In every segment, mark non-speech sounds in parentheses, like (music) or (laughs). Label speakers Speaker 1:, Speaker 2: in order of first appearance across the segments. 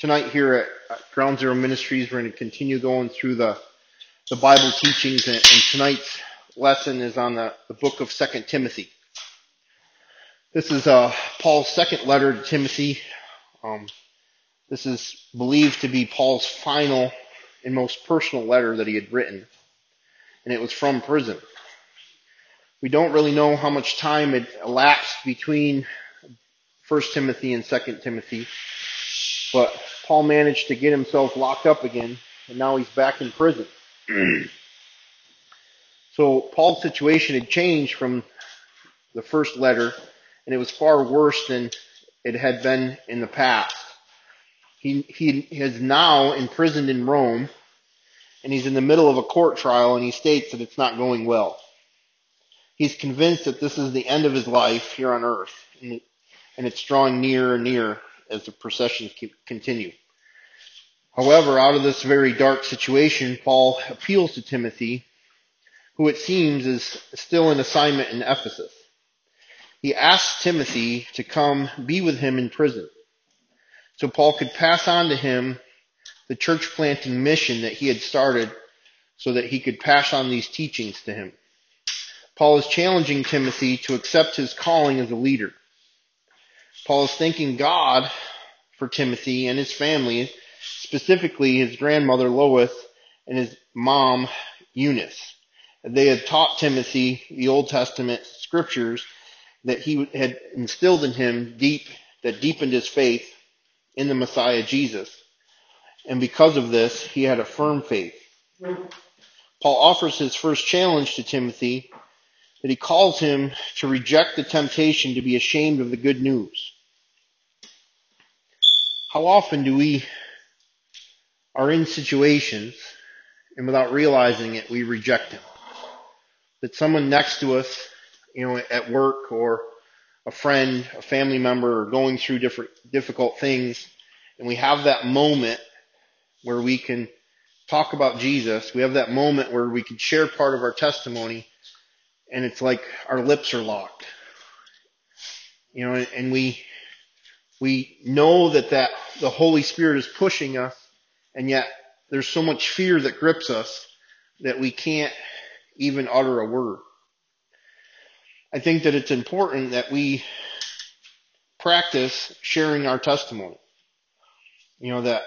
Speaker 1: tonight here at Ground Zero Ministries, we're going to continue going through the, the Bible teachings, and, and tonight's lesson is on the, the book of Second Timothy. This is uh, Paul's second letter to Timothy. Um, this is believed to be Paul's final and most personal letter that he had written, and it was from prison. We don't really know how much time had elapsed between 1 Timothy and 2 Timothy, but Paul managed to get himself locked up again, and now he's back in prison. (clears throat) so Paul's situation had changed from the first letter, and it was far worse than it had been in the past. He, he is now imprisoned in Rome, and he's in the middle of a court trial, and he states that it's not going well. He's convinced that this is the end of his life here on earth, and, and it's drawing nearer and nearer as the processions continue. However, out of this very dark situation, Paul appeals to Timothy, who it seems is still in assignment in Ephesus. He asks Timothy to come be with him in prison, so Paul could pass on to him the church planting mission that he had started so that he could pass on these teachings to him. Paul is challenging Timothy to accept his calling as a leader. Paul is thanking God for Timothy and his family, specifically his grandmother Lois and his mom Eunice. They had taught Timothy the Old Testament scriptures that he had instilled in him deep, that deepened his faith in the Messiah Jesus. And because of this, he had a firm faith. Paul offers his first challenge to Timothy that he calls him to reject the temptation to be ashamed of the good news. How often do we are in situations and without realizing it, we reject him? That someone next to us, you know, at work or a friend, a family member, are going through different difficult things, and we have that moment where we can talk about Jesus. We have that moment where we can share part of our testimony and it's like our lips are locked. You know, and we, we know that that the Holy Spirit is pushing us and yet there's so much fear that grips us that we can't even utter a word. I think that it's important that we practice sharing our testimony. You know, that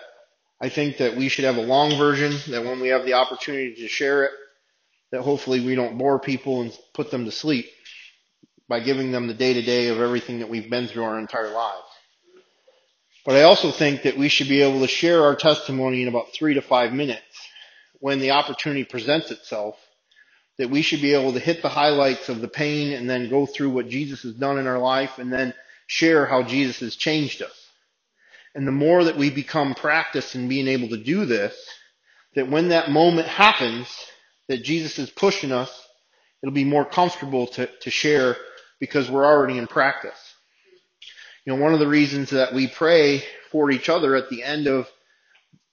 Speaker 1: I think that we should have a long version that when we have the opportunity to share it, that hopefully we don't bore people and put them to sleep by giving them the day to day of everything that we've been through our entire lives. But I also think that we should be able to share our testimony in about three to five minutes when the opportunity presents itself, that we should be able to hit the highlights of the pain and then go through what Jesus has done in our life and then share how Jesus has changed us. And the more that we become practiced in being able to do this, that when that moment happens, that Jesus is pushing us, it'll be more comfortable to, to share because we're already in practice. You know, one of the reasons that we pray for each other at the end of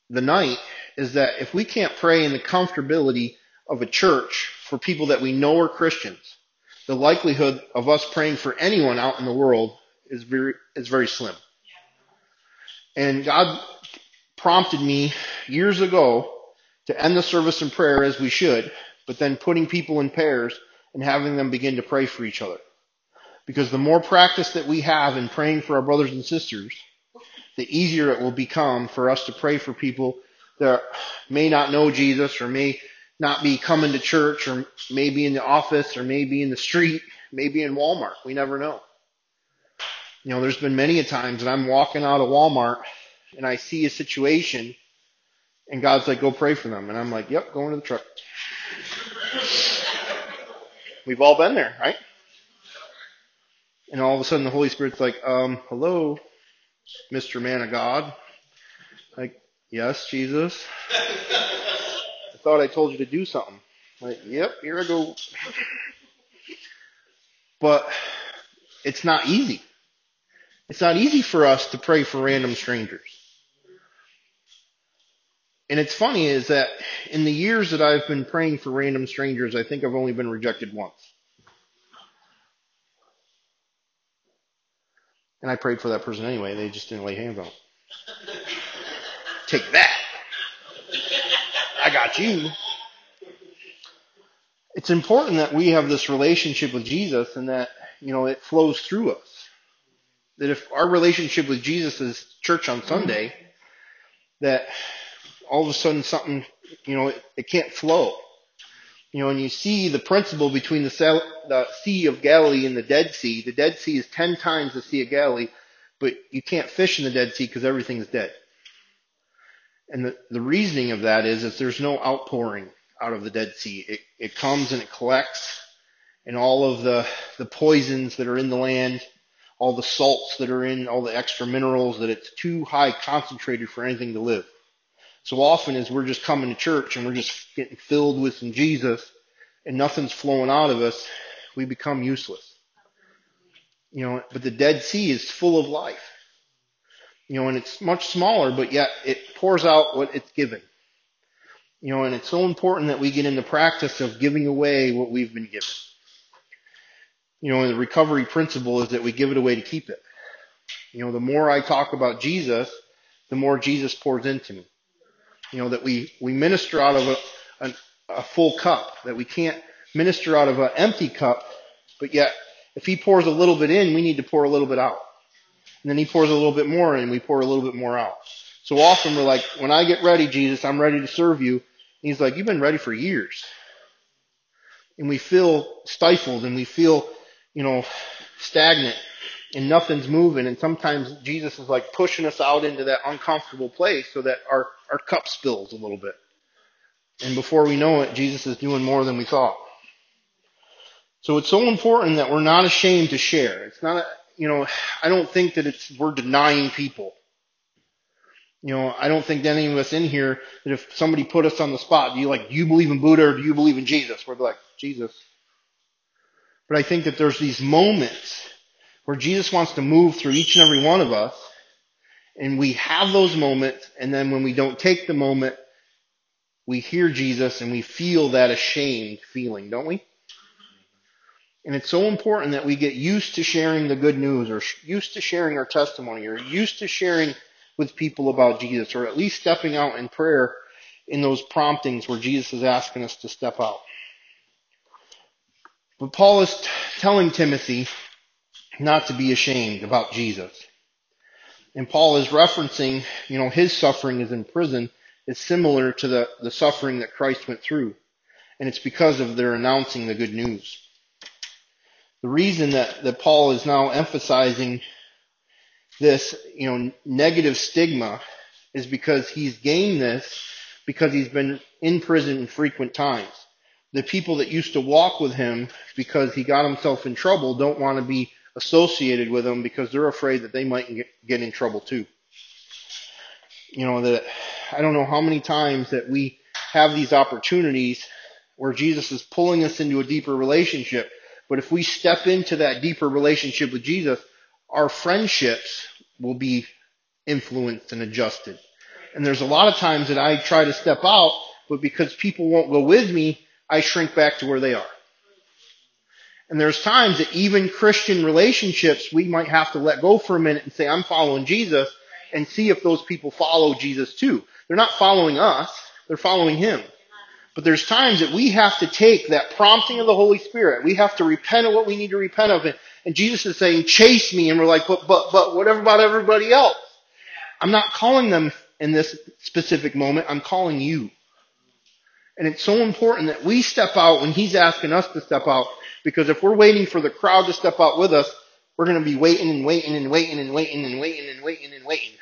Speaker 1: the night is that if we can't pray in the comfortability of a church for people that we know are Christians, the likelihood of us praying for anyone out in the world is very, is very slim. And God prompted me years ago to end the service in prayer as we should, but then putting people in pairs and having them begin to pray for each other. Because the more practice that we have in praying for our brothers and sisters, the easier it will become for us to pray for people that may not know Jesus or may not be coming to church or maybe in the office or maybe in the street, maybe in Walmart. We never know. You know, there's been many a times that I'm walking out of Walmart and I see a situation and God's like, go pray for them. And I'm like, yep, going to the truck. We've all been there, right? And all of a sudden the Holy Spirit's like, um, hello, Mr. Man of God. Like, yes, Jesus. I thought I told you to do something. Like, yep, here I go. But it's not easy. It's not easy for us to pray for random strangers. And it's funny is that in the years that I've been praying for random strangers, I think I've only been rejected once. And I prayed for that person anyway. They just didn't lay hands on (laughs) take that. I got you. It's important that we have this relationship with Jesus and that, you know, it flows through us. That if our relationship with Jesus is church on Sunday, that all of a sudden something, you know, it, it can't flow. You know, and you see the principle between the, the Sea of Galilee and the Dead Sea. The Dead Sea is ten times the Sea of Galilee, but you can't fish in the Dead Sea because everything's dead. And the, the reasoning of that is that there's no outpouring out of the Dead Sea. It, it comes and it collects and all of the, the poisons that are in the land, all the salts that are in, all the extra minerals that it's too high concentrated for anything to live. So often as we're just coming to church and we're just getting filled with some Jesus and nothing's flowing out of us, we become useless. You know, but the Dead Sea is full of life. You know, and it's much smaller, but yet it pours out what it's given. You know, and it's so important that we get in the practice of giving away what we've been given. You know, and the recovery principle is that we give it away to keep it. You know, the more I talk about Jesus, the more Jesus pours into me. You know, that we, we minister out of a, a, a full cup, that we can't minister out of an empty cup, but yet if he pours a little bit in, we need to pour a little bit out. And then he pours a little bit more in, we pour a little bit more out. So often we're like, when I get ready, Jesus, I'm ready to serve you. And he's like, you've been ready for years. And we feel stifled and we feel, you know, stagnant and nothing's moving. And sometimes Jesus is like pushing us out into that uncomfortable place so that our, our cup spills a little bit. And before we know it, Jesus is doing more than we thought. So it's so important that we're not ashamed to share. It's not, a, you know, I don't think that it's, we're denying people. You know, I don't think any of us in here that if somebody put us on the spot, do you like, do you believe in Buddha or do you believe in Jesus? We're like, Jesus. But I think that there's these moments where Jesus wants to move through each and every one of us. And we have those moments. And then when we don't take the moment, we hear Jesus and we feel that ashamed feeling, don't we? And it's so important that we get used to sharing the good news or used to sharing our testimony or used to sharing with people about Jesus or at least stepping out in prayer in those promptings where Jesus is asking us to step out. But Paul is telling Timothy not to be ashamed about Jesus. And Paul is referencing, you know, his suffering is in prison is similar to the, the suffering that Christ went through. And it's because of their announcing the good news. The reason that, that Paul is now emphasizing this, you know, negative stigma is because he's gained this because he's been in prison in frequent times. The people that used to walk with him because he got himself in trouble don't want to be associated with them because they're afraid that they might get in trouble too. You know, that I don't know how many times that we have these opportunities where Jesus is pulling us into a deeper relationship but if we step into that deeper relationship with Jesus, our friendships will be influenced and adjusted. And there's a lot of times that I try to step out, but because people won't go with me, I shrink back to where they are. And there's times that even Christian relationships, we might have to let go for a minute and say, I'm following Jesus and see if those people follow Jesus too. They're not following us, they're following Him. But there's times that we have to take that prompting of the Holy Spirit. We have to repent of what we need to repent of. And Jesus is saying, chase me. And we're like, but, but, but what about everybody else? I'm not calling them in this specific moment. I'm calling you. And it's so important that we step out when He's asking us to step out. Because if we're waiting for the crowd to step out with us, we're going to be waiting and waiting and waiting and waiting and waiting and waiting and waiting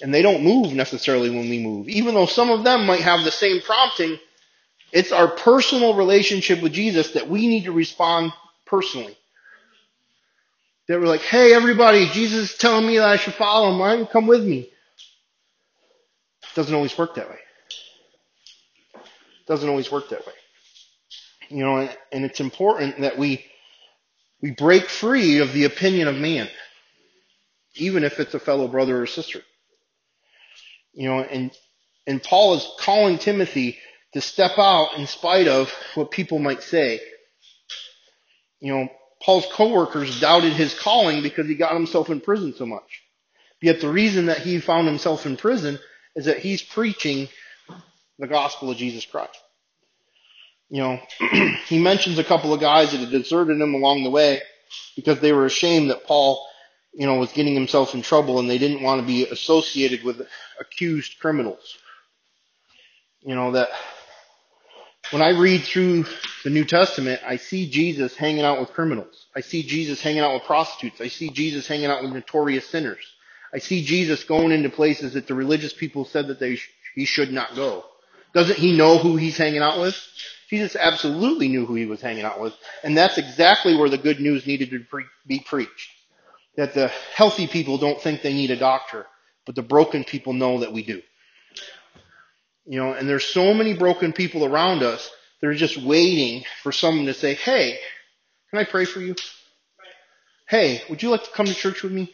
Speaker 1: and they don't move necessarily when we move. Even though some of them might have the same prompting, it's our personal relationship with Jesus that we need to respond personally. That we're like, hey everybody, Jesus is telling me that I should follow him. Why don't you come with me? It doesn't always work that way. It doesn't always work that way. You know, and it's important that we we break free of the opinion of man, even if it's a fellow brother or sister. You know, and, and Paul is calling Timothy to step out in spite of what people might say. You know, Paul's coworkers doubted his calling because he got himself in prison so much. Yet the reason that he found himself in prison is that he's preaching the gospel of Jesus Christ. You know, (clears throat) he mentions a couple of guys that had deserted him along the way because they were ashamed that Paul, you know, was getting himself in trouble and they didn't want to be associated with accused criminals. You know, that when I read through the New Testament, I see Jesus hanging out with criminals. I see Jesus hanging out with prostitutes. I see Jesus hanging out with notorious sinners. I see Jesus going into places that the religious people said that they sh- he should not go. Doesn't he know who he's hanging out with? Jesus absolutely knew who he was hanging out with, and that's exactly where the good news needed to pre- be preached. That the healthy people don't think they need a doctor, but the broken people know that we do. You know, and there's so many broken people around us that are just waiting for someone to say, hey, can I pray for you? Hey, would you like to come to church with me?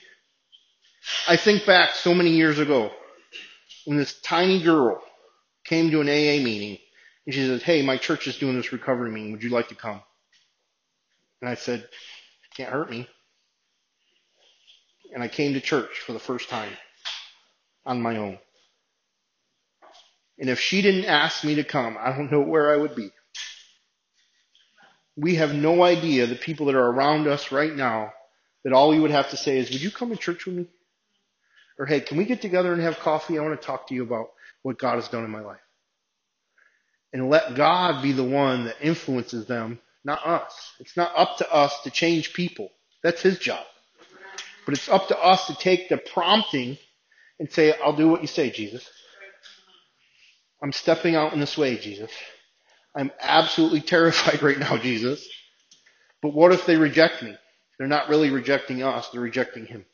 Speaker 1: I think back so many years ago when this tiny girl came to an AA meeting and she said, hey, my church is doing this recovery meeting. Would you like to come? And I said, can't hurt me. And I came to church for the first time on my own. And if she didn't ask me to come, I don't know where I would be. We have no idea the people that are around us right now that all we would have to say is, would you come to church with me? Or hey, can we get together and have coffee? I want to talk to you about what God has done in my life. And let God be the one that influences them, not us. It's not up to us to change people. That's His job. But it's up to us to take the prompting and say, I'll do what you say, Jesus. I'm stepping out in this way, Jesus. I'm absolutely terrified right now, Jesus. But what if they reject me? They're not really rejecting us, they're rejecting Him.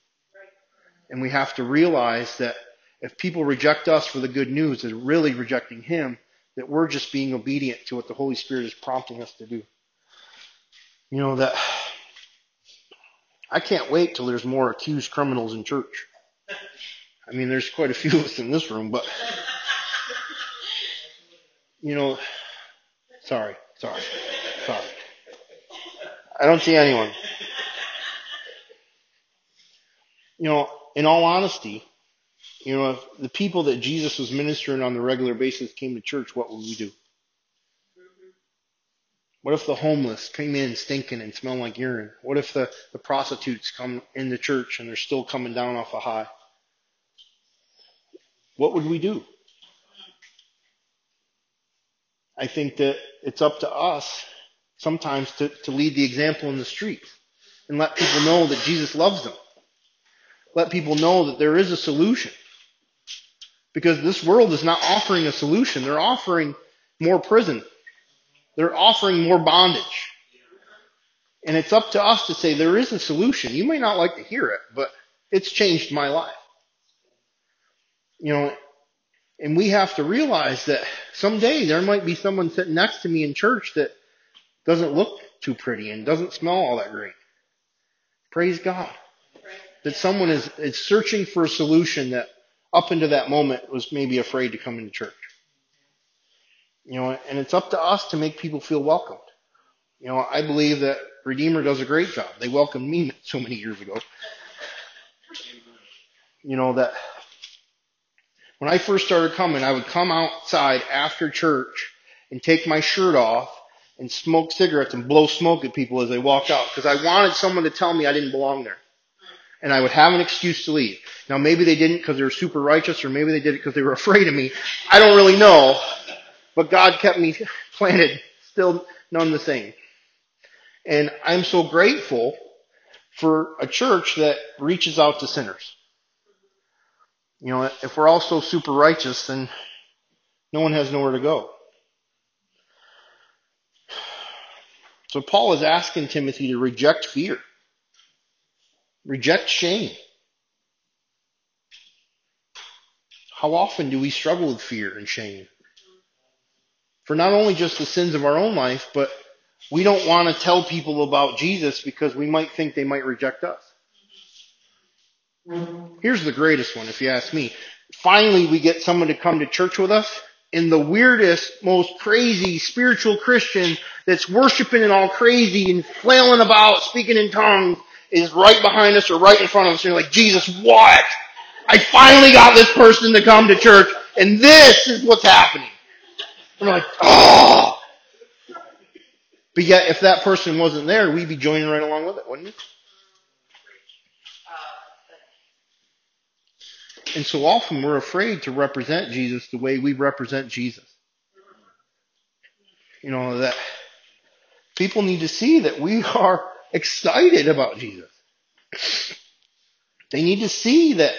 Speaker 1: And we have to realize that if people reject us for the good news, they're really rejecting Him, that we're just being obedient to what the Holy Spirit is prompting us to do. You know, that I can't wait till there's more accused criminals in church. I mean, there's quite a few of us in this room, but you know, sorry, sorry, sorry. I don't see anyone. You know, in all honesty, you know, if the people that Jesus was ministering on the regular basis came to church, what would we do? What if the homeless came in stinking and smelling like urine? What if the, the prostitutes come in the church and they're still coming down off a high? What would we do? I think that it's up to us sometimes to, to lead the example in the streets and let people know that Jesus loves them. Let people know that there is a solution. Because this world is not offering a solution. They're offering more prison. They're offering more bondage. And it's up to us to say there is a solution. You may not like to hear it, but it's changed my life. You know, and we have to realize that someday there might be someone sitting next to me in church that doesn't look too pretty and doesn't smell all that great. Praise God. That someone is, is searching for a solution that up into that moment was maybe afraid to come into church. You know, and it's up to us to make people feel welcomed. You know, I believe that Redeemer does a great job. They welcomed me so many years ago. You know, that when I first started coming, I would come outside after church and take my shirt off and smoke cigarettes and blow smoke at people as they walked out because I wanted someone to tell me I didn't belong there. And I would have an excuse to leave. Now maybe they didn't because they were super righteous or maybe they did it because they were (laughs) afraid of me. I don't really know. But God kept me (laughs) planted, still none the same. And I'm so grateful for a church that reaches out to sinners. You know, if we're all so super righteous, then no one has nowhere to go. So Paul is asking Timothy to reject fear, reject shame. How often do we struggle with fear and shame? For not only just the sins of our own life, but we don't want to tell people about Jesus because we might think they might reject us. Here's the greatest one, if you ask me. Finally, we get someone to come to church with us, and the weirdest, most crazy spiritual Christian that's worshiping and all crazy and flailing about, speaking in tongues, is right behind us or right in front of us, and you're like, Jesus, what? I finally got this person to come to church, and this is what's happening. We're like, oh. But yet, if that person wasn't there, we'd be joining right along with it, wouldn't we? And so often we're afraid to represent Jesus the way we represent Jesus. You know, that people need to see that we (laughs) are excited about Jesus. They need to see that,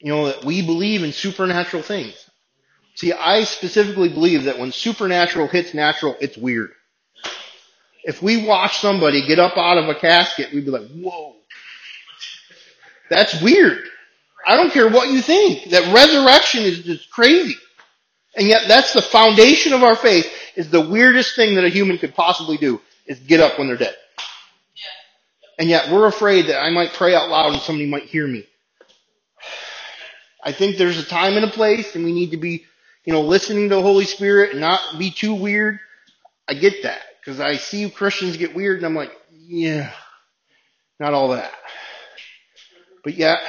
Speaker 1: you know, that we believe in supernatural things. See, I specifically believe that when supernatural hits natural, it's weird. If we watch somebody get up out of a casket, we'd be like, whoa. That's weird. I don't care what you think. That resurrection is just crazy. And yet that's the foundation of our faith is the weirdest thing that a human could possibly do is get up when they're dead. And yet we're afraid that I might pray out loud and somebody might hear me. I think there's a time and a place and we need to be, you know, listening to the Holy Spirit and not be too weird. I get that because I see Christians get weird and I'm like, yeah, not all that. But yet,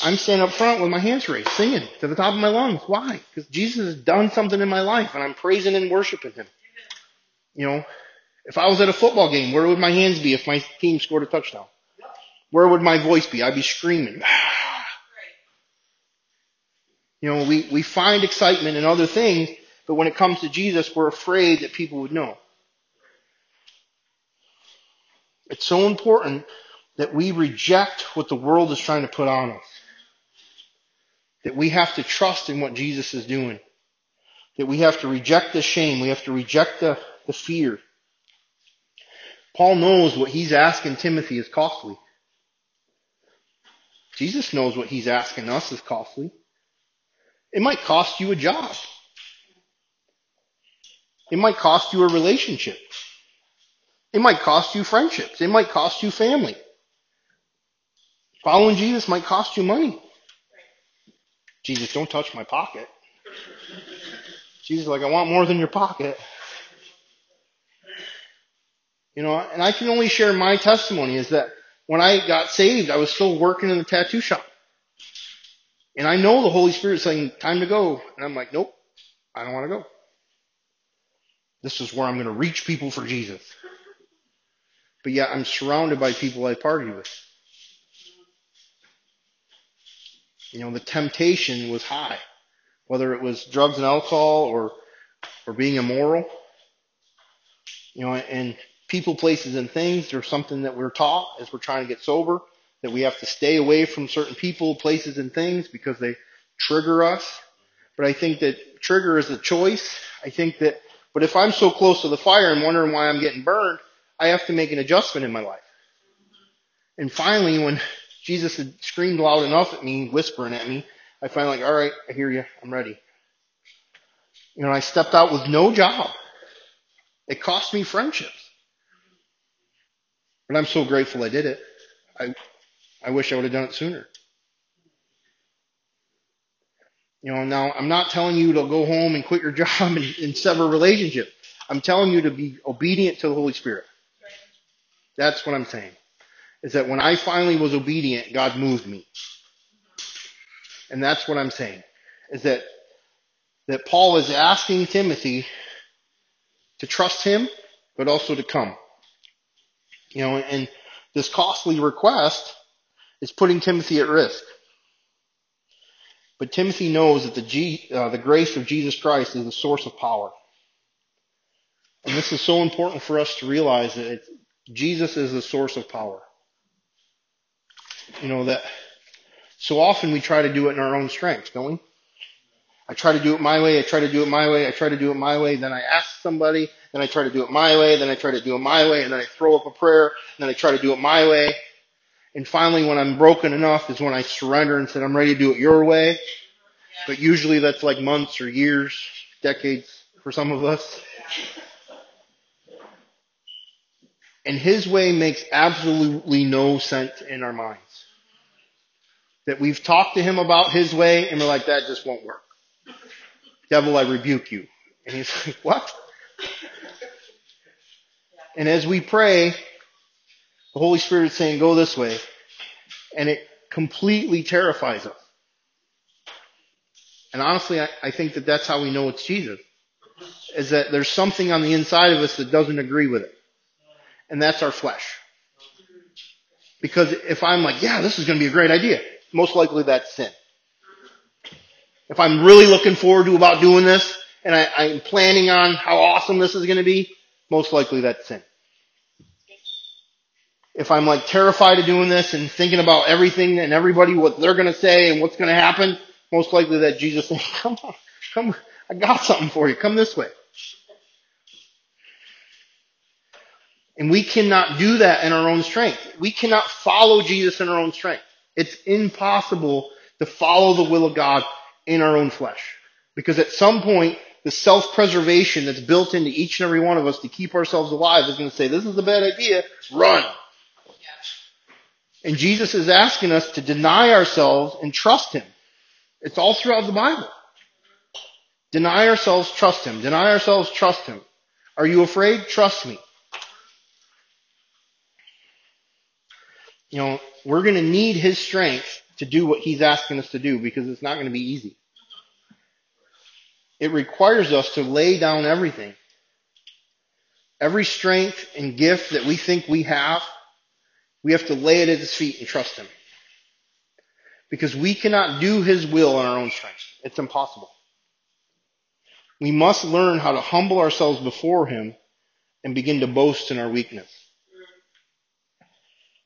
Speaker 1: I'm standing up front with my hands raised, singing to the top of my lungs. Why? Because Jesus has done something in my life and I'm praising and worshiping Him. You know, if I was at a football game, where would my hands be if my team scored a touchdown? Where would my voice be? I'd be screaming. (sighs) You know, we, we find excitement in other things, but when it comes to Jesus, we're afraid that people would know. It's so important that we reject what the world is trying to put on us. That we have to trust in what Jesus is doing. That we have to reject the shame. We have to reject the, the fear. Paul knows what he's asking Timothy is costly. Jesus knows what he's asking us is costly. It might cost you a job. It might cost you a relationship. It might cost you friendships. It might cost you family. Following Jesus might cost you money. Jesus, don't touch my pocket. Jesus, like, I want more than your pocket. You know, and I can only share my testimony is that when I got saved, I was still working in the tattoo shop. And I know the Holy Spirit saying, time to go. And I'm like, nope, I don't want to go. This is where I'm going to reach people for Jesus. But yet I'm surrounded by people I party with. You know, the temptation was high. Whether it was drugs and alcohol or, or being immoral. You know, and people, places, and things are something that we're taught as we're trying to get sober, that we have to stay away from certain people, places, and things because they trigger us. But I think that trigger is a choice. I think that, but if I'm so close to the fire and wondering why I'm getting burned, I have to make an adjustment in my life. And finally, when Jesus had screamed loud enough at me, whispering at me, I finally like, all right, I hear you. I'm ready. You know, I stepped out with no job. It cost me friendships. But I'm so grateful I did it. I, I wish I would have done it sooner. You know, now I'm not telling you to go home and quit your (laughs) job and, and sever relationship. I'm telling you to be obedient to the Holy Spirit. That's what I'm saying. Is that when I finally was obedient, God moved me. And that's what I'm saying. Is that that Paul is asking Timothy to trust him, but also to come. You know, and this costly request is putting Timothy at risk. But Timothy knows that the, G, uh, the grace of Jesus Christ is the source of power. And this is so important for us to realize that Jesus is the source of power. You know, that so often we try to do it in our own strength, don't we? I try to do it my way, I try to do it my way, I try to do it my way, then I ask somebody, then I try to do it my way, then I try to do it my way, and then I throw up a prayer, and then I try to do it my way. And finally, when I'm broken enough is when I surrender and said, I'm ready to do it your way. But usually that's like months or years, decades for some of us. And his way makes absolutely no sense in our minds. That we've talked to him about his way and we're like, that just won't work. Devil, I rebuke you. And he's (laughs) like, what? And as we pray, the Holy Spirit is saying, go this way. And it completely terrifies us. And honestly, I, I think that that's how we know it's Jesus. Is that there's something on the inside of us that doesn't agree with it. And that's our flesh. Because if I'm like, yeah, this is going to be a great idea, most likely that's sin. If I'm really looking forward to about doing this, and I, I'm planning on how awesome this is going to be, most likely that's sin. If I'm like terrified of doing this and thinking about everything and everybody, what they're going to say and what's going to happen, most likely that Jesus (laughs) saying, come on, come, I got something for you. Come this way. And we cannot do that in our own strength. We cannot follow Jesus in our own strength. It's impossible to follow the will of God in our own flesh. Because at some point, the self-preservation that's built into each and every one of us to keep ourselves alive is going to say, this is a bad idea, run. And Jesus is asking us to deny ourselves and trust Him. It's all throughout the Bible. Deny ourselves, trust Him. Deny ourselves, trust Him. Are you afraid? Trust me. You know, we're going to need His strength to do what He's asking us to do because it's not going to be easy. It requires us to lay down everything. Every strength and gift that we think we have, we have to lay it at His feet and trust Him. Because we cannot do His will in our own strength. It's impossible. We must learn how to humble ourselves before Him and begin to boast in our weakness.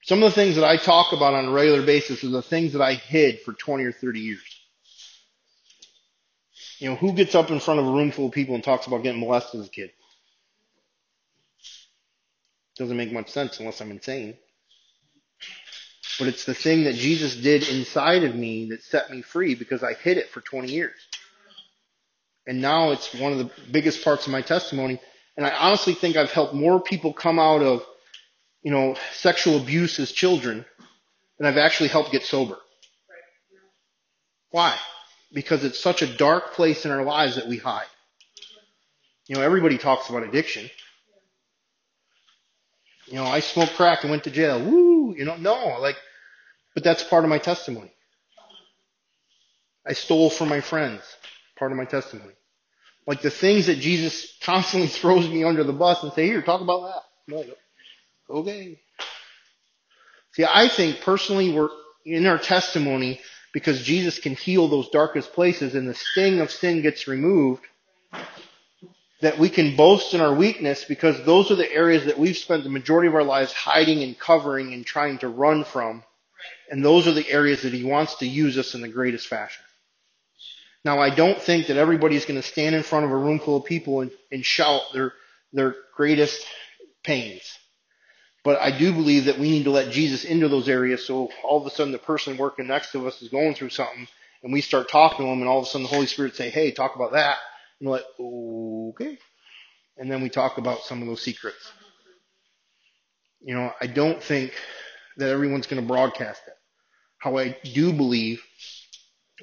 Speaker 1: Some of the things that I talk about on a regular basis are the things that I hid for 20 or 30 years. You know, who gets up in front of a room full of people and talks about getting molested as a kid? Doesn't make much sense unless I'm insane. But it's the thing that Jesus did inside of me that set me free because I hid it for 20 years. And now it's one of the biggest parts of my testimony. And I honestly think I've helped more people come out of, you know, sexual abuse as children than I've actually helped get sober. Why? Because it's such a dark place in our lives that we hide. You know, everybody talks about addiction. You know, I smoked crack and went to jail. Woo! You know, no, like, but that's part of my testimony. I stole from my friends. Part of my testimony. Like the things that Jesus constantly (laughs) throws me under the bus and say, here, talk about that. Okay. See, I think personally we're in our testimony because Jesus can heal those darkest places and the sting of sin gets removed that we can boast in our weakness because those are the areas that we've spent the majority of our lives hiding and covering and trying to run from. And those are the areas that he wants to use us in the greatest fashion. Now I don't think that everybody's going to stand in front of a room full of people and, and shout their, their greatest pains. But I do believe that we need to let Jesus into those areas so all of a sudden the person working next to us is going through something and we start talking to them and all of a sudden the Holy Spirit say, hey, talk about that. And we're like, okay. And then we talk about some of those secrets. You know, I don't think that everyone's going to broadcast it. How I do believe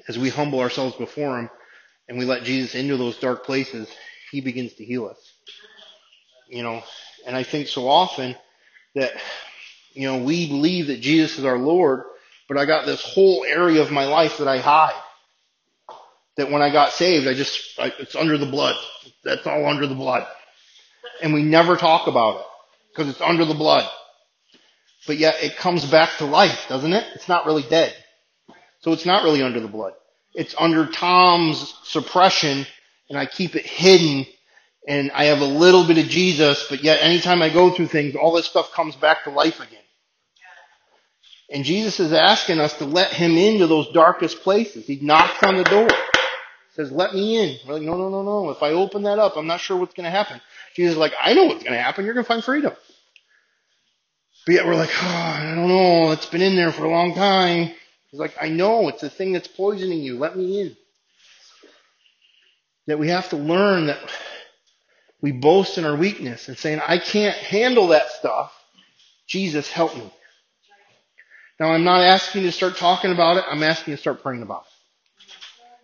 Speaker 1: as we humble ourselves before Him and we let Jesus into those dark places, He begins to heal us. You know, and I think so often that, you know, we believe that Jesus is our Lord, but I got this whole area of my life that I hide. That when I got saved, I just, I, it's under the blood. That's all under the blood. And we never talk about it because it's under the blood. But yet it comes back to life, doesn't it? It's not really dead. So it's not really under the blood. It's under Tom's suppression and I keep it hidden and I have a little bit of Jesus, but yet anytime I go through things, all this stuff comes back to life again. And Jesus is asking us to let him into those darkest places. He knocks on the door. Says, let me in. We're like, no, no, no, no. If I open that up, I'm not sure what's going to happen. Jesus is like, I know what's going to happen. You're going to find freedom. But yet we're like, oh, I don't know. It's been in there for a long time. He's like, I know it's the thing that's poisoning you. Let me in. That we have to learn that we boast in our weakness and saying, I can't handle that stuff. Jesus, help me. Now I'm not asking you to start talking about it. I'm asking you to start praying about it.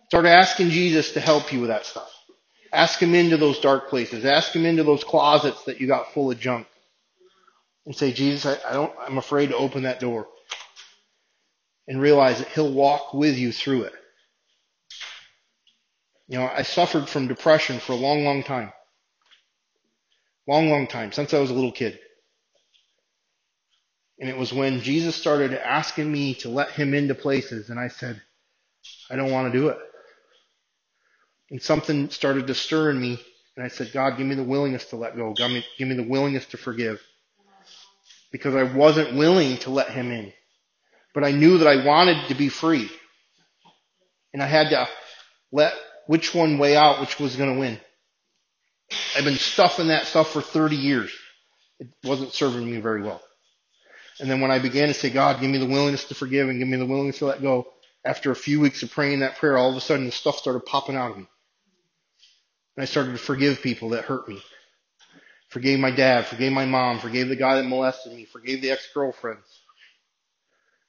Speaker 1: Start asking Jesus to help you with that stuff. Ask him into those dark places. Ask him into those closets that you got full of junk. And say, Jesus, I, I don't, I'm afraid to open that door. and realize that he'll walk with you through it. You know, I suffered from depression for a long, long time. Long, long time, since I was a little kid. And it was when Jesus started asking me to let him into places, and I said, I don't want to do it. And something started to stir in me, and I said, God, give me the willingness to let go. Give me, give me the willingness to forgive. Because I wasn't willing to let him in. But I knew that I wanted to be free. And I had to let which one weigh out which was going to win. I've been stuffing that stuff for 30 years. It wasn't serving me very well. And then when I began to say, God, give me the willingness to forgive and give me the willingness to let go, after a few weeks of praying that prayer, all of a sudden the stuff started popping out of me. And I started to forgive people that hurt me. Forgave my dad, forgave my mom, forgave the guy that molested me, forgave the ex-girlfriends.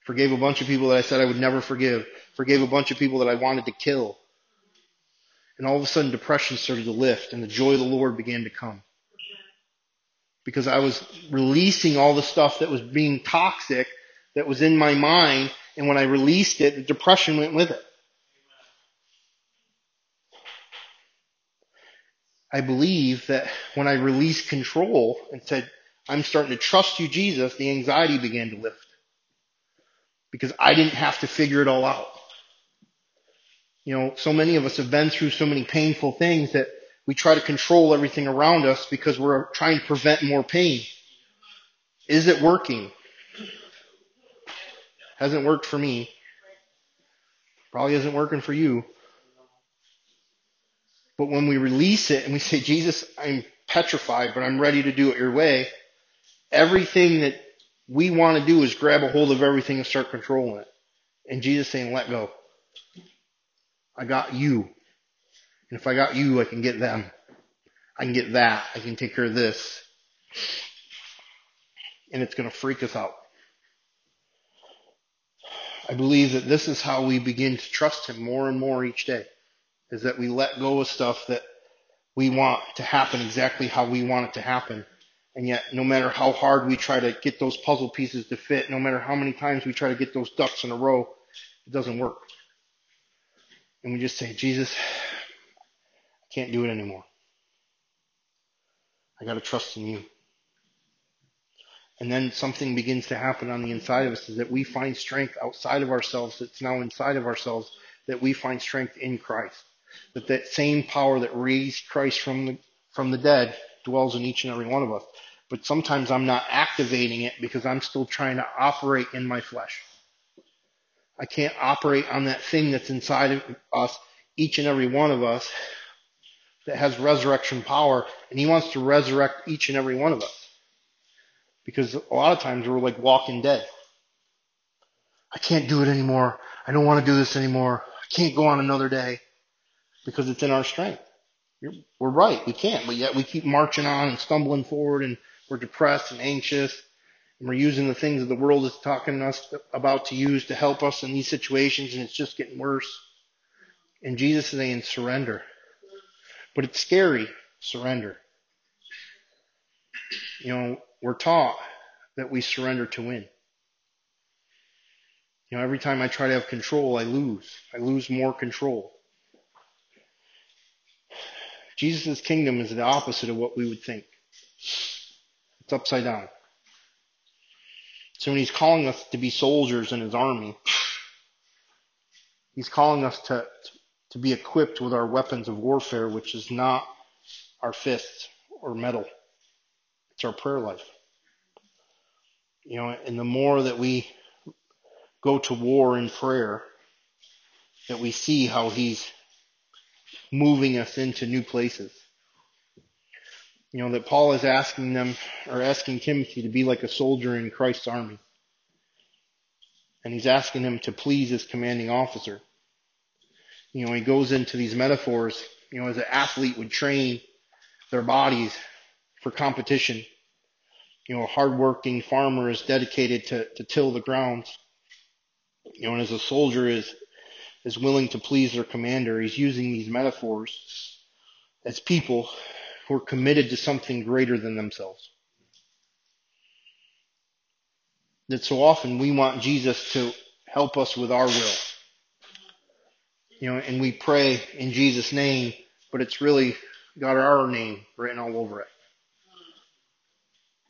Speaker 1: Forgave a bunch of people that I said I would never forgive. Forgave a bunch of people that I wanted to kill. And all of a sudden depression started to lift and the joy of the Lord began to come. Because I was releasing all the stuff that was being toxic that was in my mind and when I released it, the depression went with it. I believe that when I released control and said, I'm starting to trust you, Jesus, the anxiety began to lift. Because I didn't have to figure it all out. You know, so many of us have been through so many painful things that we try to control everything around us because we're trying to prevent more pain. Is it working? Hasn't worked for me. Probably isn't working for you. But when we release it and we say, Jesus, I'm petrified, but I'm ready to do it your way, everything that we want to do is grab a hold of everything and start controlling it. And Jesus saying, let go. I got you. And if I got you, I can get them. I can get that. I can take care of this. And it's going to freak us out. I believe that this is how we begin to trust Him more and more each day. Is that we let go of stuff that we want to happen exactly how we want it to happen. And yet, no matter how hard we try to get those puzzle pieces to fit, no matter how many times we try to get those ducks in a row, it doesn't work. And we just say, Jesus, I can't do it anymore. I gotta trust in you. And then something begins to happen on the inside of us is that we find strength outside of ourselves that's now inside of ourselves, that we find strength in Christ. That that same power that raised Christ from the, from the dead dwells in each and every one of us. But sometimes I'm not activating it because I'm still trying to operate in my flesh. I can't operate on that thing that's inside of us, each and every one of us, that has resurrection power, and He wants to resurrect each and every one of us. Because a lot of times we're like walking dead. I can't do it anymore. I don't want to do this anymore. I can't go on another day because it's in our strength. We're right. We can't, but yet we keep marching on and stumbling forward and we're depressed and anxious and we're using the things that the world is talking us about to use to help us in these situations and it's just getting worse. And Jesus is saying surrender. But it's scary, surrender. You know, we're taught that we surrender to win. You know, every time I try to have control, I lose. I lose more control. Jesus' kingdom is the opposite of what we would think. It's upside down. So when he's calling us to be soldiers in his army, he's calling us to, to be equipped with our weapons of warfare, which is not our fists or metal. It's our prayer life. You know, and the more that we go to war in prayer, that we see how he's moving us into new places. You know, that Paul is asking them, or asking Timothy to be like a soldier in Christ's army. And he's asking him to please his commanding officer. You know, he goes into these metaphors, you know, as an athlete would train their bodies for competition. You know, a hardworking farmer is dedicated to, to till the ground. You know, and as a soldier is, is willing to please their commander, he's using these metaphors as people who are committed to something greater than themselves. That so often we want Jesus to help us with our will. You know, and we pray in Jesus' name, but it's really got our name written all over it.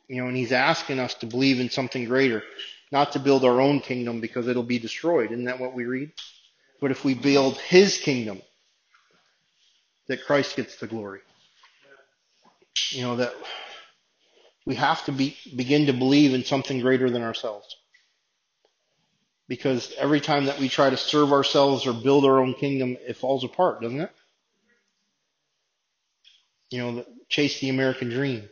Speaker 1: You know, and he's asking us to believe in something greater, not to build our own kingdom because it'll be destroyed. Isn't that what we read? But if we build his kingdom, that Christ gets the glory. You know, that we have to be, begin to believe in something greater than ourselves. Because every time that we try to serve ourselves or build our own kingdom, it falls apart, doesn't it? You know, chase the American dream.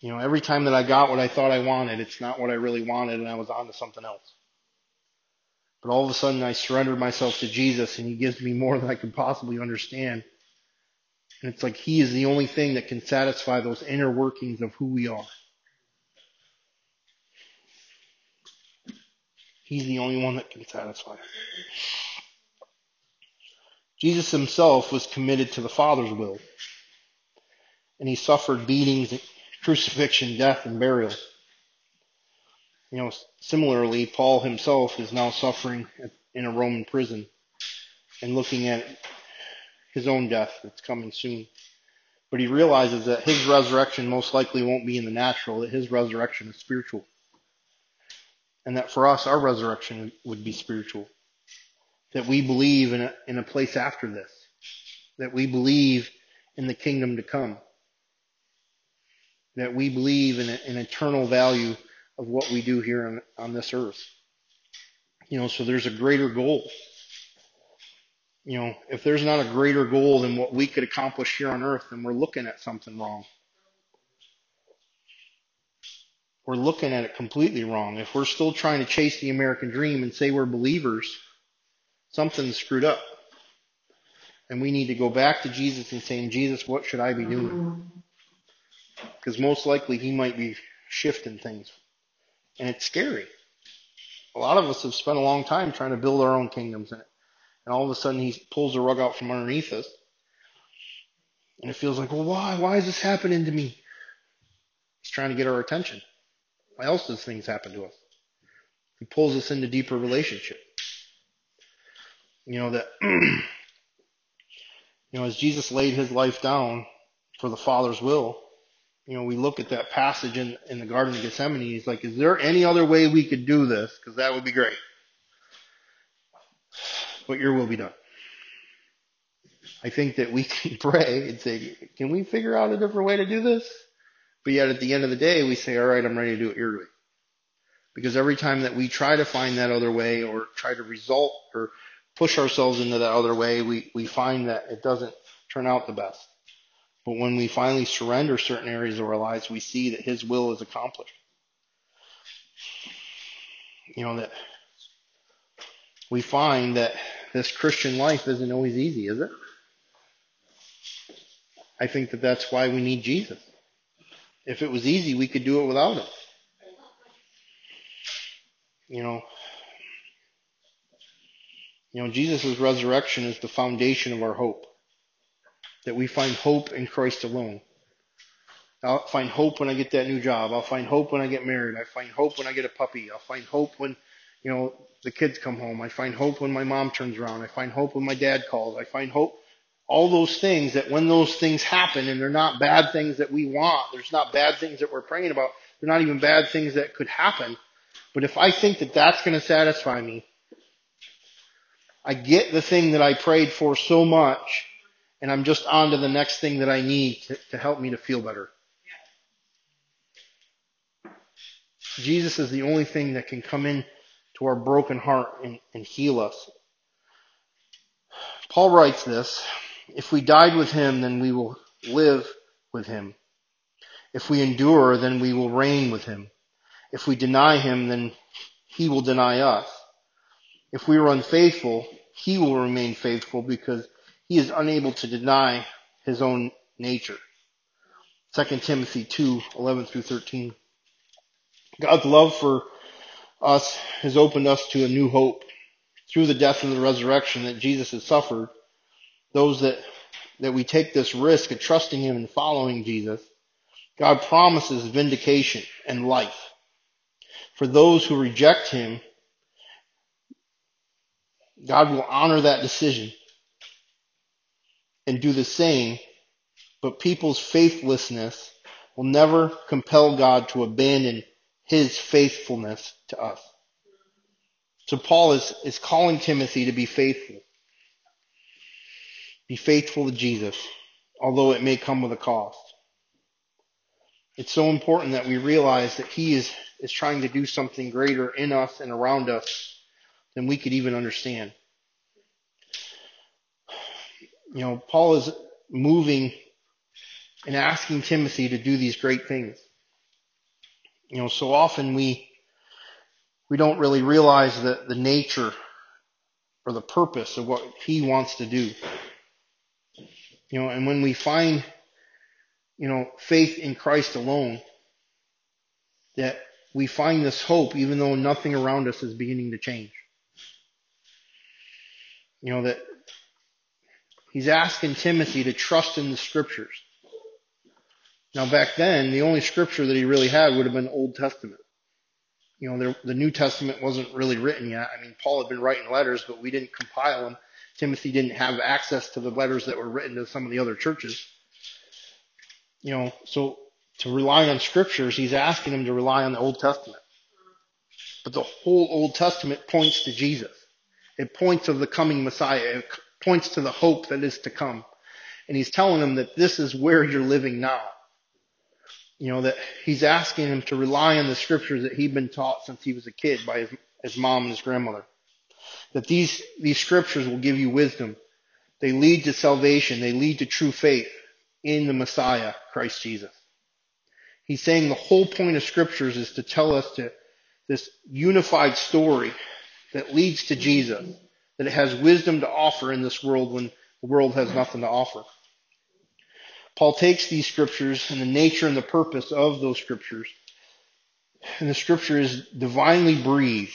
Speaker 1: You know, every time that I got what I thought I wanted, it's not what I really wanted and I was on to something else. But all of a sudden I surrendered myself to Jesus and He gives me more than I could possibly understand. And it's like He is the only thing that can satisfy those inner workings of who we are. He's the only one that can satisfy. Jesus himself was committed to the Father's will. And he suffered beatings, crucifixion, death, and burial. You know, similarly, Paul himself is now suffering in a Roman prison and looking at his own death that's coming soon. But he realizes that his resurrection most likely won't be in the natural, that his resurrection is spiritual. And that for us, our resurrection would be spiritual. That we believe in a, in a place after this. That we believe in the kingdom to come. That we believe in an eternal value of what we do here on, on this earth. You know, so there's a greater goal. You know, if there's not a greater goal than what we could accomplish here on earth, then we're looking at something wrong. We're looking at it completely wrong. If we're still trying to chase the American dream and say we're believers, something's screwed up. And we need to go back to Jesus and saying, Jesus, what should I be doing? Because most likely he might be shifting things and it's scary. A lot of us have spent a long time trying to build our own kingdoms in it. And all of a sudden he pulls the rug out from underneath us. And it feels like, well, why? Why is this happening to me? He's trying to get our attention. Why else does things happen to us? He pulls us into deeper relationship. You know that, (clears throat) you know, as Jesus laid his life down for the Father's will, you know, we look at that passage in, in the Garden of Gethsemane. He's like, is there any other way we could do this? Because that would be great. But your will be done. I think that we (laughs) can pray and say, can we figure out a different way to do this? But yet at the end of the day, we say, all right, I'm ready to do it your way. Because every time that we try to find that other way or try to result or push ourselves into that other way, we, we find that it doesn't turn out the best. But when we finally surrender certain areas of our lives, we see that His will is accomplished. You know, that we find that this Christian life isn't always easy, is it? I think that that's why we need Jesus. If it was easy, we could do it without Him. You know, you know, Jesus' resurrection is the foundation of our hope that we find hope in Christ alone. I'll find hope when I get that new job. I'll find hope when I get married. I find hope when I get a puppy. I'll find hope when, you know, the kids come home. I find hope when my mom turns around. I find hope when my dad calls. I find hope. All those things that when those things happen and they're not bad things that we want, there's not bad things that we're praying about. They're not even bad things that could happen. But if I think that that's going to satisfy me, I get the thing that I prayed for so much and I'm just on to the next thing that I need to, to help me to feel better. Jesus is the only thing that can come in to our broken heart and, and heal us. Paul writes this, if we died with him, then we will live with him. If we endure, then we will reign with him. If we deny him, then he will deny us. If we are unfaithful, he will remain faithful because he is unable to deny his own nature. 2 Timothy 2, 11 through 13. God's love for us has opened us to a new hope. Through the death and the resurrection that Jesus has suffered, those that, that we take this risk of trusting Him and following Jesus, God promises vindication and life. For those who reject him, God will honor that decision and do the same, but people's faithlessness will never compel God to abandon his faithfulness to us. So Paul is, is calling Timothy to be faithful. Be faithful to Jesus, although it may come with a cost. It's so important that we realize that he is, is trying to do something greater in us and around us than we could even understand. You know, Paul is moving and asking Timothy to do these great things. You know, so often we we don't really realize the, the nature or the purpose of what he wants to do. You know, and when we find, you know, faith in Christ alone, that we find this hope even though nothing around us is beginning to change. You know, that he's asking Timothy to trust in the scriptures. Now back then, the only scripture that he really had would have been Old Testament you know, there, the New Testament wasn't really written yet. I mean, Paul had been writing letters, but we didn't compile them. Timothy didn't have access to the letters that were written to some of the other churches. You know, so to rely on scriptures, he's asking him to rely on the Old Testament. But the whole Old Testament points to Jesus. It points to the coming Messiah. It points to the hope that is to come. And he's telling them that this is where you're living now. You know, that he's asking him to rely on the scriptures that he'd been taught since he was a kid by his, his mom and his grandmother. That these, these scriptures will give you wisdom. They lead to salvation. They lead to true faith in the Messiah, Christ Jesus. He's saying the whole point of scriptures is to tell us to this unified story that leads to Jesus, that it has wisdom to offer in this world when the world has nothing to offer. Paul takes these scriptures and the nature and the purpose of those scriptures, and the scripture is divinely breathed.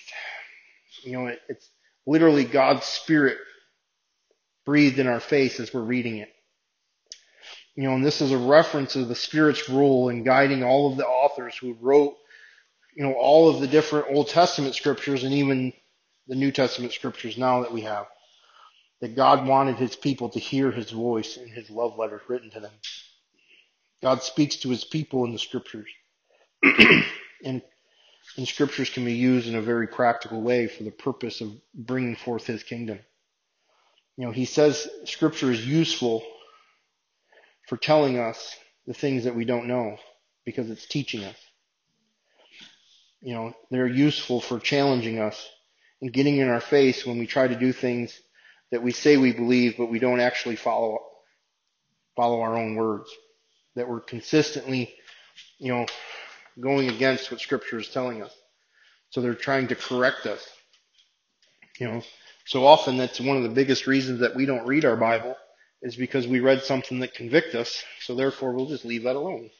Speaker 1: You know, it, it's literally God's Spirit breathed in our face as we're reading it. You know, and this is a reference of the Spirit's role in guiding all of the authors who wrote, you know, all of the different Old Testament scriptures and even the New Testament scriptures now that we have that God wanted his people to hear his voice in his love letters written to them. God speaks to his people in the scriptures. (clears throat) and, and scriptures can be used in a very practical way for the purpose of bringing forth his kingdom. You know, he says scripture is useful for telling us the things that we don't know because it's teaching us. You know, they're useful for challenging us and getting in our face when we try to do things that we say we believe, but we don't actually follow follow our own words. That we're consistently, you know, going against what Scripture is telling us. So they're trying to correct us. You know, so often that's one of the biggest reasons that we don't read our Bible is because we read something that convict us. So therefore, we'll just leave that alone.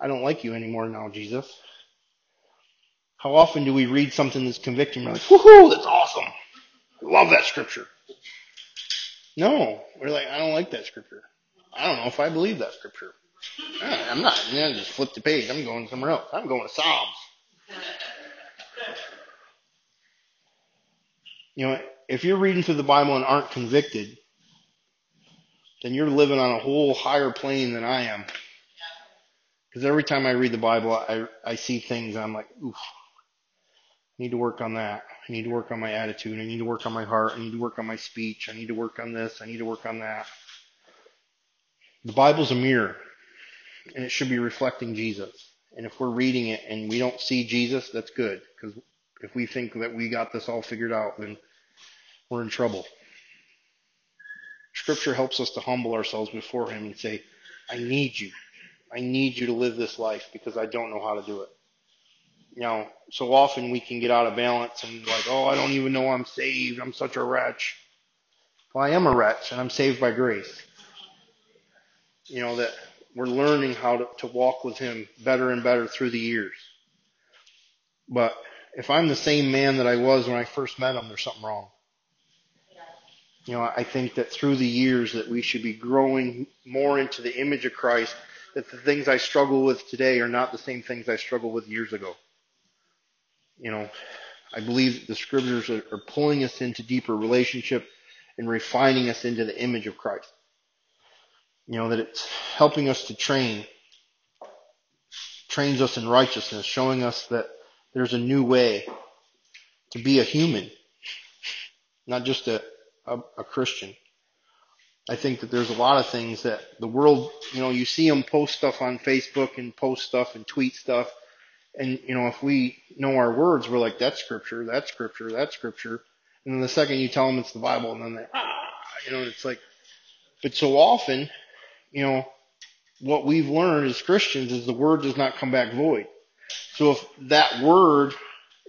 Speaker 1: I don't like you anymore now, Jesus. How often do we read something that's convicting? We're like, woohoo, that's awesome. Love that scripture. No, we're like, I don't like that scripture. I don't know if I believe that scripture. I'm not. I just flip the page. I'm going somewhere else. I'm going to Psalms. You know, if you're reading through the Bible and aren't convicted, then you're living on a whole higher plane than I am. Because every time I read the Bible, I I see things I'm like, oof, I need to work on that. I need to work on my attitude. I need to work on my heart. I need to work on my speech. I need to work on this. I need to work on that. The Bible's a mirror, and it should be reflecting Jesus. And if we're reading it and we don't see Jesus, that's good. Because if we think that we got this all figured out, then we're in trouble. Scripture helps us to humble ourselves before Him and say, I need you. I need you to live this life because I don't know how to do it you know, so often we can get out of balance and like, oh, I don't even know I'm saved. I'm such a wretch. Well, I am a wretch and I'm saved by grace. You know, that we're learning how to, to walk with Him better and better through the years. But if I'm the same man that I was when I first met Him, there's something wrong. You know, I think that through the years that we should be growing more into the image of Christ, that the things I struggle with today are not the same things I struggled with years ago. You know, I believe the scriptures are, are pulling us into deeper relationship and refining us into the image of Christ. You know, that it's helping us to train, trains us in righteousness, showing us that there's a new way to be a human, not just a, a, a Christian. I think that there's a lot of things that the world, you know, you see them post stuff on Facebook and post stuff and tweet stuff. And, you know, if we know our words, we're like, that's scripture, that's scripture, that's scripture. And then the second you tell them it's the Bible, and then they, ah, you know, it's like, but so often, you know, what we've learned as Christians is the word does not come back void. So if that word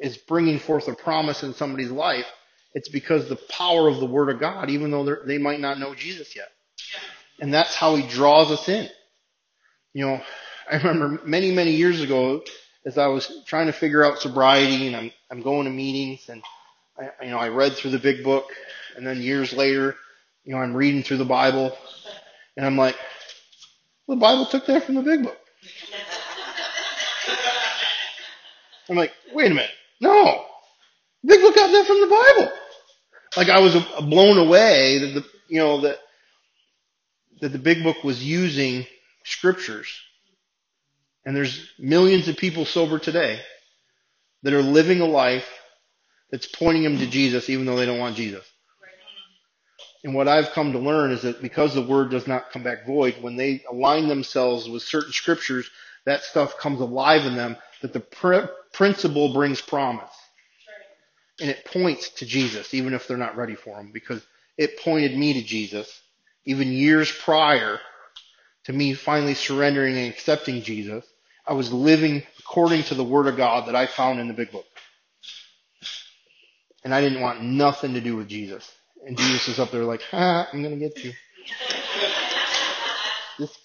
Speaker 1: is bringing forth a promise in somebody's life, it's because the power of the Word of God, even though they might not know Jesus yet. And that's how He draws us in. You know, I remember many, many years ago, as I was trying to figure out sobriety and I'm, I'm going to meetings and I, you know, I read through the big book and then years later, you know, I'm reading through the Bible and I'm like, well, the Bible took that from the big book. I'm like, wait a minute. No. The big book got that from the Bible like I was blown away that the you know that that the big book was using scriptures. And there's millions of people sober today that are living a life that's pointing them to Jesus even though they don't want Jesus. And what I've come to learn is that because the word does not come back void, when they align themselves with certain scriptures, that stuff comes alive in them, that the pr- principle brings promise and it points to Jesus, even if they're not ready for him, because it pointed me to Jesus, even years prior to me finally surrendering and accepting Jesus. I was living according to the Word of God that I found in the Big Book. And I didn't want nothing to do with Jesus. And Jesus is up there like, ah, I'm going to get you. Just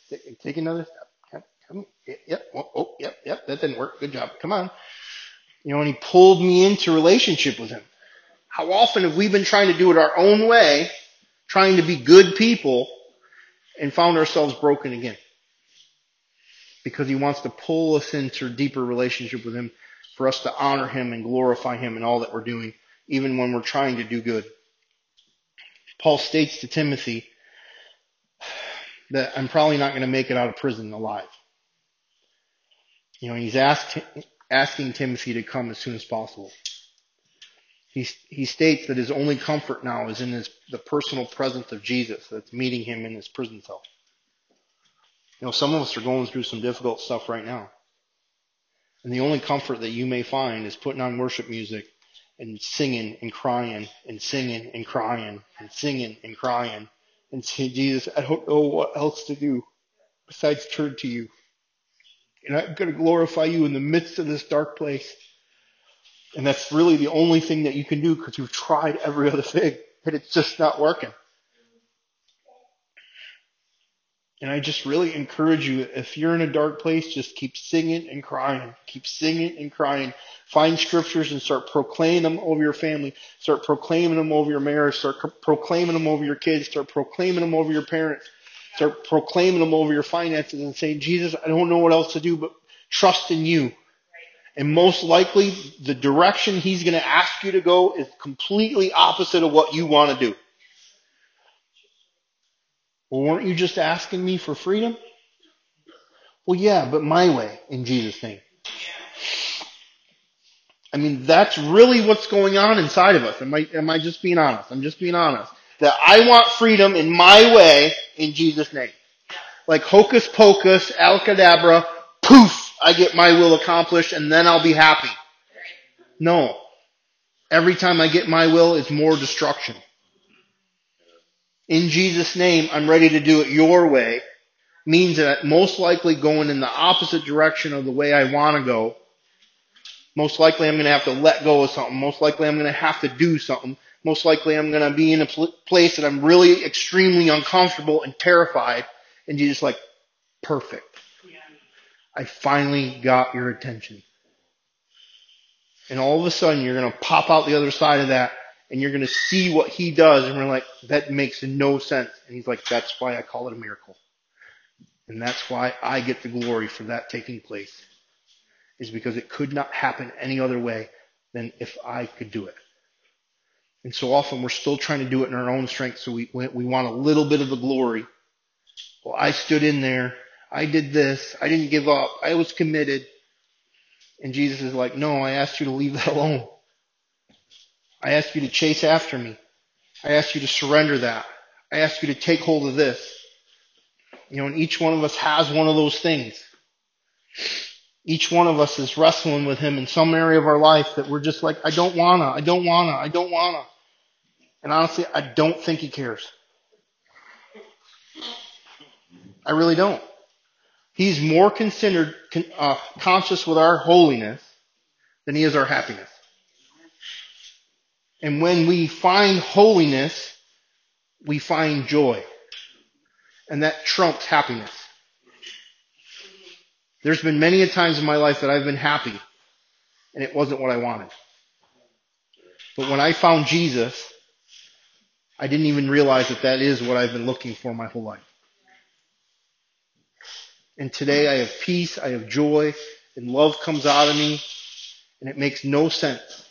Speaker 1: take another step. Come, yep, oh, oh, yep, yep, that didn't work. Good job. Come on. You know, and he pulled me into relationship with him. How often have we been trying to do it our own way, trying to be good people, and found ourselves broken again? Because he wants to pull us into a deeper relationship with him for us to honor him and glorify him in all that we're doing, even when we're trying to do good. Paul states to Timothy that I'm probably not going to make it out of prison alive. You know, he's asked asking Timothy to come as soon as possible. He, he states that his only comfort now is in his, the personal presence of Jesus that's meeting him in his prison cell. You know, some of us are going through some difficult stuff right now. And the only comfort that you may find is putting on worship music and singing and crying and singing and crying and singing and crying and saying, Jesus, I don't know what else to do besides turn to you. And I'm going to glorify you in the midst of this dark place. And that's really the only thing that you can do because you've tried every other thing and it's just not working. And I just really encourage you, if you're in a dark place, just keep singing and crying. Keep singing and crying. Find scriptures and start proclaiming them over your family. Start proclaiming them over your marriage. Start proclaiming them over your kids. Start proclaiming them over your parents. Start proclaiming them over your finances and saying, Jesus, I don't know what else to do but trust in you. And most likely the direction he's going to ask you to go is completely opposite of what you want to do. Well, weren't you just asking me for freedom? Well, yeah, but my way in Jesus' name. I mean, that's really what's going on inside of us. Am I, am I just being honest? I'm just being honest that I want freedom in my way in Jesus' name. Like hocus pocus, alcadabra, poof, I get my will accomplished and then I'll be happy. No. Every time I get my will, it's more destruction. In Jesus' name, I'm ready to do it your way means that most likely going in the opposite direction of the way I want to go. Most likely I'm going to have to let go of something. Most likely I'm going to have to do something most likely I'm going to be in a pl- place that I'm really extremely uncomfortable and terrified. And you're just like, perfect. I finally got your attention. And all of a sudden you're going to pop out the other side of that and you're going to see what he does. And we're like, that makes no sense. And he's like, that's why I call it a miracle. And that's why I get the glory for that taking place is because it could not happen any other way than if I could do it. And so often we're still trying to do it in our own strength, so we, we want a little bit of the glory. Well, I stood in there. I did this. I didn't give up. I was committed. And Jesus is like, no, I asked you to leave that (laughs) alone. I ask you to chase after me. I ask you to surrender that. I ask you to take hold of this. You know, and each one of us has one of those things. Each one of us is wrestling with him in some area of our life that we're just like, I don't wanna, I don't wanna, I don't wanna. And honestly, I don't think he cares. I really don't. He's more considered uh, conscious with our holiness than he is our happiness. And when we find holiness, we find joy. And that trumps happiness. There's been many a times in my life that I've been happy and it wasn't what I wanted. But when I found Jesus, I didn't even realize that that is what I've been looking for my whole life. And today I have peace, I have joy, and love comes out of me, and it makes no sense.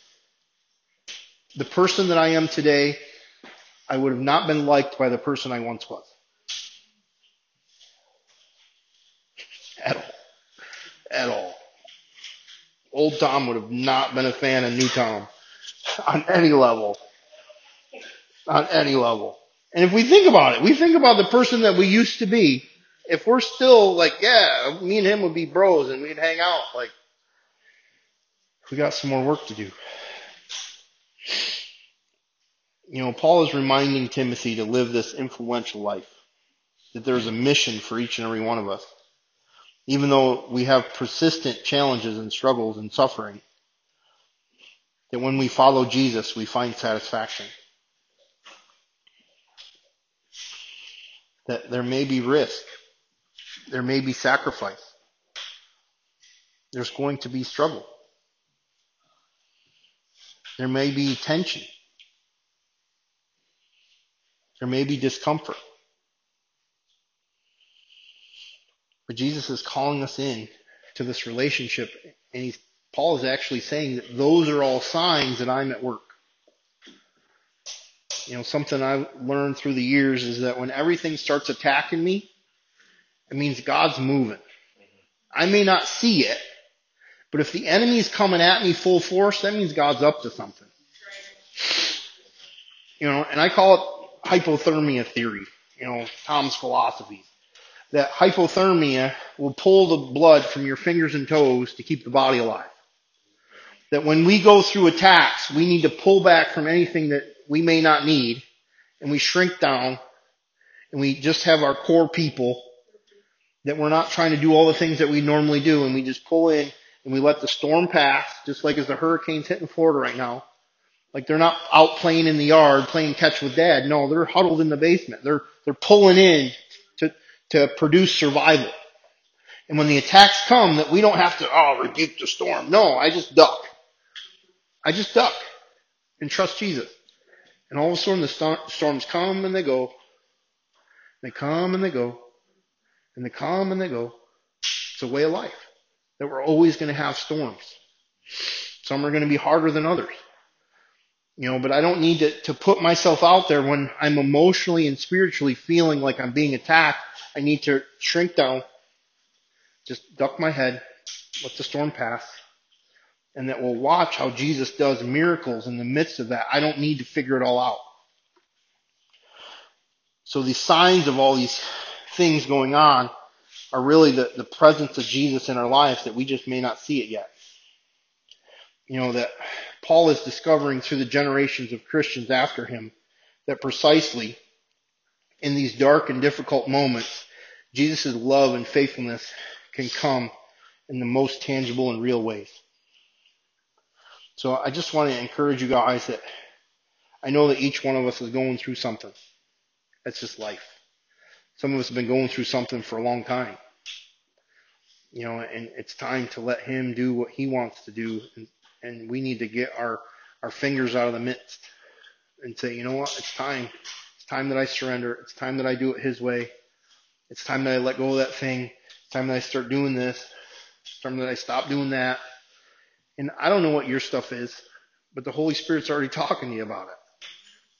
Speaker 1: The person that I am today, I would have not been liked by the person I once was. At all. At all. Old Tom would have not been a fan of new Tom on any level. On any level. And if we think about it, we think about the person that we used to be, if we're still like, yeah, me and him would be bros and we'd hang out, like, we got some more work to do. You know, Paul is reminding Timothy to live this influential life, that there's a mission for each and every one of us. Even though we have persistent challenges and struggles and suffering, that when we follow Jesus, we find satisfaction. That there may be risk, there may be sacrifice. There's going to be struggle. There may be tension. There may be discomfort. But Jesus is calling us in to this relationship, and Paul is actually saying that those are all signs that I'm at work. You know, something I've learned through the years is that when everything starts attacking me, it means God's moving. I may not see it, but if the enemy is coming at me full force, that means God's up to something. You know, and I call it hypothermia theory, you know, Tom's philosophy. That hypothermia will pull the blood from your fingers and toes to keep the body alive. That when we go through attacks, we need to pull back from anything that we may not need, and we shrink down, and we just have our core people that we're not trying to do all the things that we normally do and we just pull in and we let the storm pass, just like as the hurricane's hitting Florida right now. Like they're not out playing in the yard, playing catch with dad. No, they're huddled in the basement. They're, they're pulling in to, to produce survival. And when the attacks come that we don't have to, oh, rebuke the storm. No, I just duck. I just duck and trust Jesus. And all of a sudden the storms come and they go. They come and they go and they come and they go. It's a way of life that we're always going to have storms. Some are going to be harder than others. You know, but I don't need to, to put myself out there when I'm emotionally and spiritually feeling like I'm being attacked. I need to shrink down, just duck my head, let the storm pass, and that we'll watch how Jesus does miracles in the midst of that. I don't need to figure it all out. So the signs of all these things going on are really the, the presence of Jesus in our lives that we just may not see it yet. You know, that Paul is discovering through the generations of Christians after him that precisely in these dark and difficult moments, Jesus' love and faithfulness can come in the most tangible and real ways. So I just want to encourage you guys that I know that each one of us is going through something. That's just life. Some of us have been going through something for a long time. You know, and it's time to let him do what he wants to do. And we need to get our, our fingers out of the midst and say, you know what? It's time. It's time that I surrender. It's time that I do it his way. It's time that I let go of that thing. It's time that I start doing this. It's time that I stop doing that. And I don't know what your stuff is. but the Holy Spirit's already talking to you about it.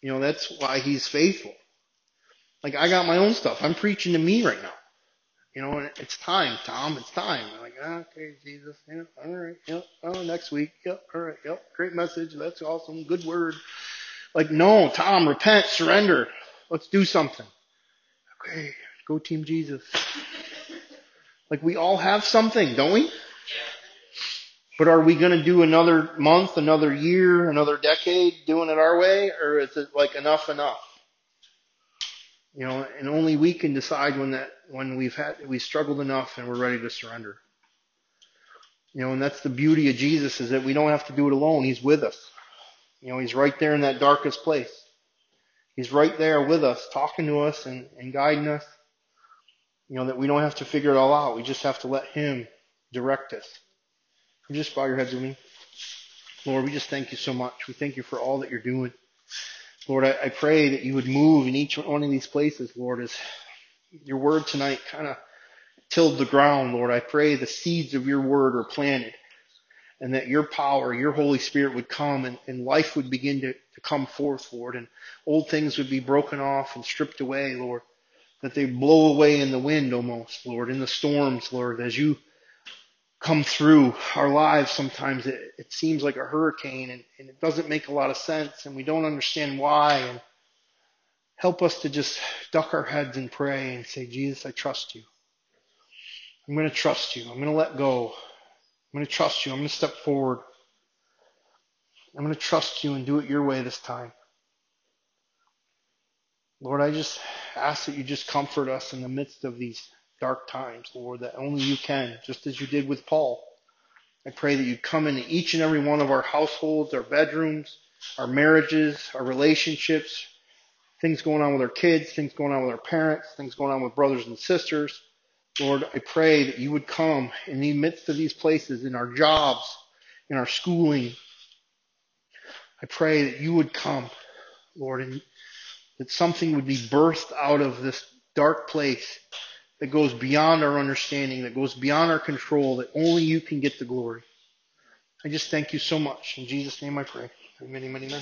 Speaker 1: You know, that's why He's faithful. Like I got my own stuff. I'm preaching to me right now. You know, it's time, Tom. It's time. I'm like, ah, okay, Jesus. Yeah, all right. Yep. Oh, next week. Yep. All right. Yep. Great message. That's awesome. Good word. Like, no, Tom, repent, surrender. Let's do something. Okay. Go team Jesus. Like we all have something, don't we? But are we going to do another month, another year, another decade doing it our way? Or is it like enough, enough? You know, and only we can decide when that, when we've had, we struggled enough and we're ready to surrender. You know, and that's the beauty of Jesus is that we don't have to do it alone. He's with us. You know, He's right there in that darkest place. He's right there with us, talking to us and, and guiding us. You know, that we don't have to figure it all out. We just have to let Him direct us. You just bow your heads with me. Lord, we just thank you so much. We thank you for all that you're doing. Lord, I, I pray that you would move in each one of these places, Lord, as your word tonight kind of tilled the ground, Lord. I pray the seeds of your word are planted and that your power, your Holy Spirit would come and, and life would begin to, to come forth, Lord, and old things would be broken off and stripped away, Lord, that they blow away in the wind almost, Lord, in the storms, Lord, as you come through our lives sometimes it, it seems like a hurricane and, and it doesn't make a lot of sense and we don't understand why. And help us to just duck our heads and pray and say jesus i trust you. I'm going to trust you. I'm going to let go. I'm going to trust you. I'm going to step forward. I'm going to trust you and do it your way this time. Lord i just ask that you just comfort us in the midst of these dark times, Lord, that only you can, just as you did with Paul. I pray that you come into each and every one of our households, our bedrooms, our marriages, our relationships, things going on with our kids, things going on with our parents, things going on with brothers and sisters. Lord, I pray that you would come in the midst of these places, in our jobs, in our schooling. I pray that you would come, Lord, and that something would be birthed out of this dark place that goes beyond our understanding, that goes beyond our control, that only you can get the glory. I just thank you so much. In Jesus' name I pray. Amen, amen, amen.